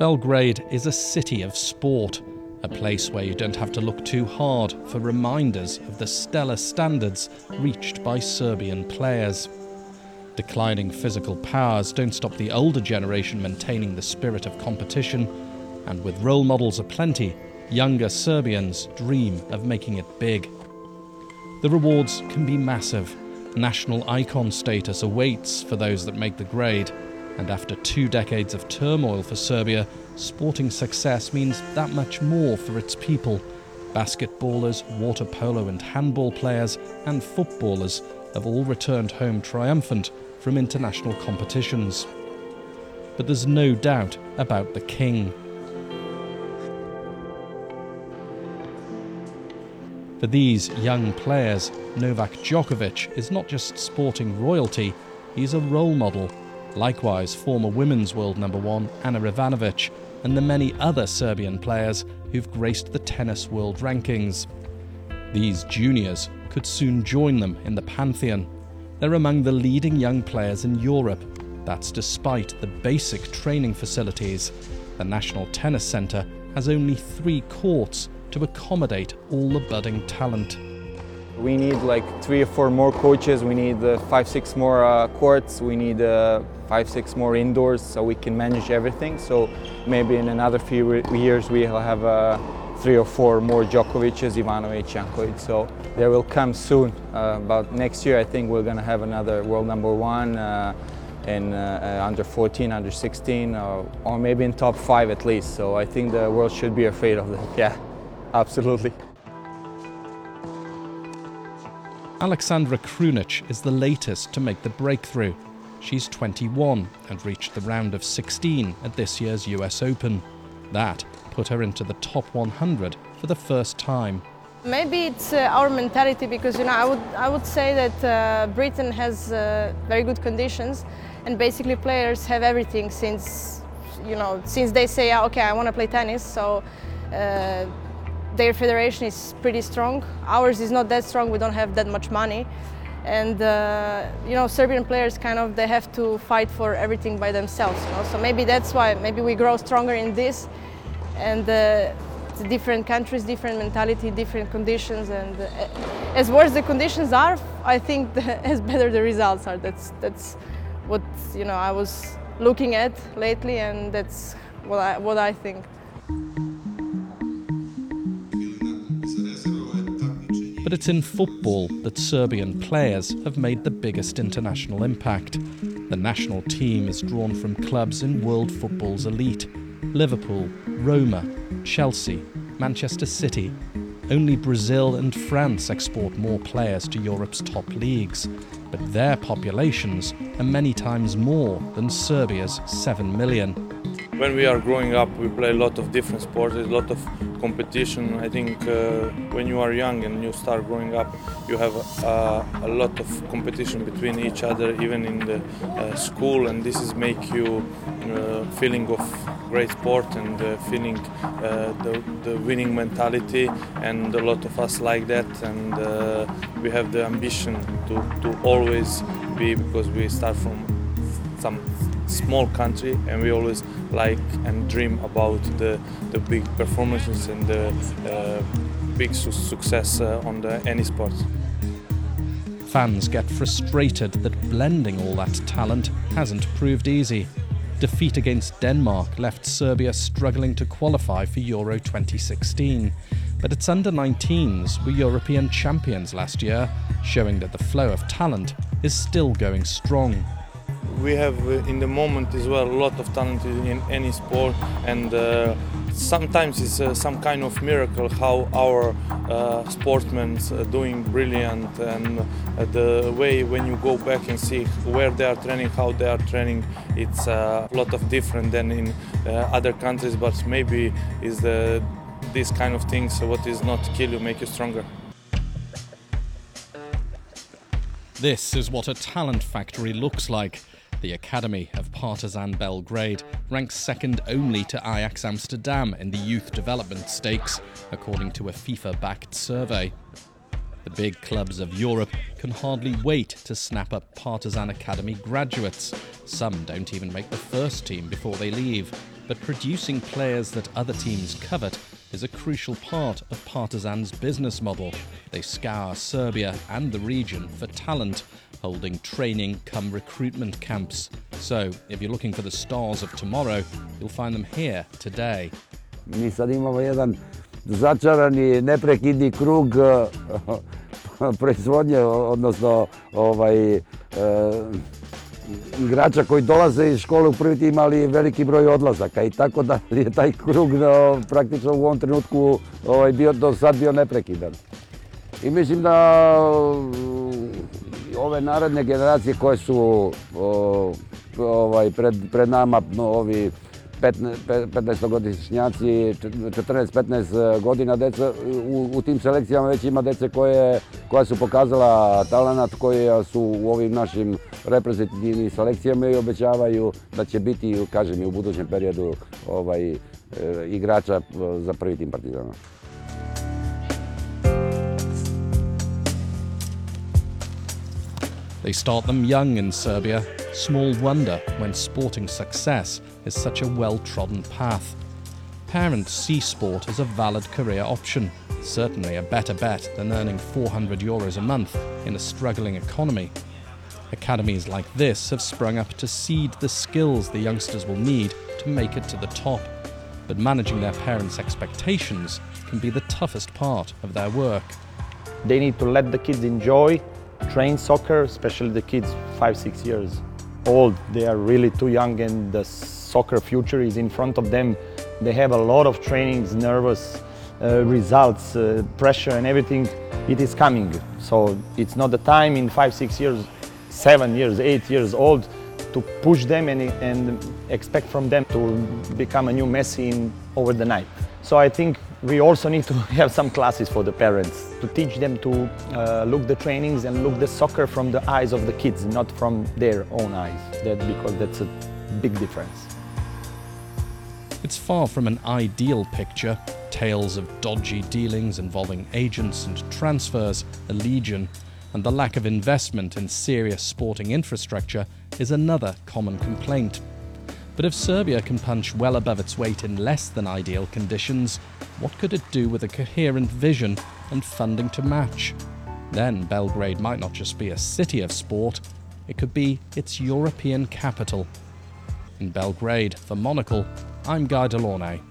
Belgrade is a city of sport, a place where you don't have to look too hard for reminders of the stellar standards reached by Serbian players. Declining physical powers don't stop the older generation maintaining the spirit of competition, and with role models aplenty, younger Serbians dream of making it big. The rewards can be massive. National icon status awaits for those that make the grade, and after two decades of turmoil for Serbia, sporting success means that much more for its people. Basketballers, water polo and handball players, and footballers have all returned home triumphant from international competitions. But there's no doubt about the king. For these young players, Novak Djokovic is not just sporting royalty, he's a role model. Likewise, former women's world number one Ana Ivanovic and the many other Serbian players who've graced the tennis world rankings. These juniors could soon join them in the pantheon. They're among the leading young players in Europe. That's despite the basic training facilities. The National Tennis Centre has only three courts to accommodate all the budding talent. We need like three or four more coaches. We need uh, five, six more uh, courts. We need uh, five, six more indoors so we can manage everything. So maybe in another few years we'll have uh, three or four more Djokovic's, Ivanovic, Jankovic. So they will come soon. Uh, but next year I think we're going to have another world number one uh, in under 14, under 16, or, or maybe in top five at least. So I think the world should be afraid of them. Yeah. Absolutely. Alexandra Krunic is the latest to make the breakthrough. She's 21 and reached the round of 16 at this year's US Open. That put her into the top 100 for the first time. Maybe it's uh, our mentality because you know I would I would say that uh, Britain has uh, very good conditions, and basically players have everything since you know since they say okay I want to play tennis so uh, their federation is pretty strong. Ours is not that strong. We don't have that much money, and uh, you know Serbian players kind of they have to fight for everything by themselves. You know? So maybe that's why maybe we grow stronger in this, and. Uh, different countries, different mentality, different conditions, and uh, as worse the conditions are, I think the, as better the results are. That's that's what you know I was looking at lately, and that's what I what I think. But it's in football that Serbian players have made the biggest international impact. The national team is drawn from clubs in world football's elite Liverpool, Roma, Chelsea, Manchester City. Only Brazil and France export more players to Europe's top leagues, but their populations are many times more than Serbia's 7 million. When we are growing up, we play a lot of different sports, there's a lot of competition. I think uh, when you are young and you start growing up, you have uh, a lot of competition between each other, even in the uh, school, and this is make you uh, feeling of great sport and uh, feeling uh, the, the, winning mentality. And a lot of us like that, and we have the ambition to, to always be because we start from some small country and we always like and dream about the, the big performances and the uh, big su success uh, on the, any sport. Fans get frustrated that blending all that talent hasn't proved easy. Defeat against Denmark left Serbia struggling to qualify for Euro 2016. But its under 19s were European champions last year, showing that the flow of talent is still going strong we have uh, in the moment as well a lot of talent in any sport and uh, sometimes it's uh, some kind of miracle how our uh, sportsmen are doing brilliant and uh, the way when you go back and see where they are training how they are training it's uh, a lot of different than in other countries but maybe is the this kind of things what is not kill you make you stronger. This is what a talent factory looks like the Academy of Partizan Belgrade ranks second only to Ajax Amsterdam in the youth development stakes, according to a FIFA backed survey. The big clubs of Europe can hardly wait to snap up Partizan Academy graduates. Some don't even make the first team before they leave. but producing players that other teams covet is a crucial part of Partizan's business model. They scour Serbia and the region for talent, holding training come recruitment camps. So, if you're looking for the stars of tomorrow, you'll find them here today. Mi sad imamo jedan začarani, neprekidni krug eh, proizvodnje, odnosno ovaj, e, igrača koji dolaze iz škole u prvi tim, ali veliki broj odlazaka i tako da je taj krug no, praktično u ovom trenutku ovaj, bio, do sad bio neprekidan. I mislim da ove naredne generacije koje su o, ovaj, pred, pred nama, no, ovi 15-godišnjaci, 14-15 godina deca, u, u tim selekcijama već ima dece koje, koja su pokazala talenat, koje su u ovim našim reprezentativnim selekcijama i obećavaju da će biti, kažem, i u budućem periodu ovaj, igrača za prvi tim Partizana. They start them young in Serbia. Small wonder when sporting success is such a well trodden path. Parents see sport as a valid career option, certainly a better bet than earning 400 euros a month in a struggling economy. Academies like this have sprung up to seed the skills the youngsters will need to make it to the top. But managing their parents' expectations can be the toughest part of their work. They need to let the kids enjoy train soccer, especially the kids five, six years old. They are really too young and the soccer future is in front of them. They have a lot of trainings, nervous uh, results, uh, pressure and everything. It is coming. So it's not the time in five, six years, seven years, eight years old to push them and, and expect from them to become a new Messi in, over the night. So I think we also need to have some classes for the parents to teach them to uh, look the trainings and look the soccer from the eyes of the kids, not from their own eyes. That because that's a big difference. It's far from an ideal picture. Tales of dodgy dealings involving agents and transfers, a legion, and the lack of investment in serious sporting infrastructure is another common complaint. But if Serbia can punch well above its weight in less than ideal conditions, what could it do with a coherent vision and funding to match? Then Belgrade might not just be a city of sport, it could be its European capital. In Belgrade, for Monocle, I'm Guy De Launey.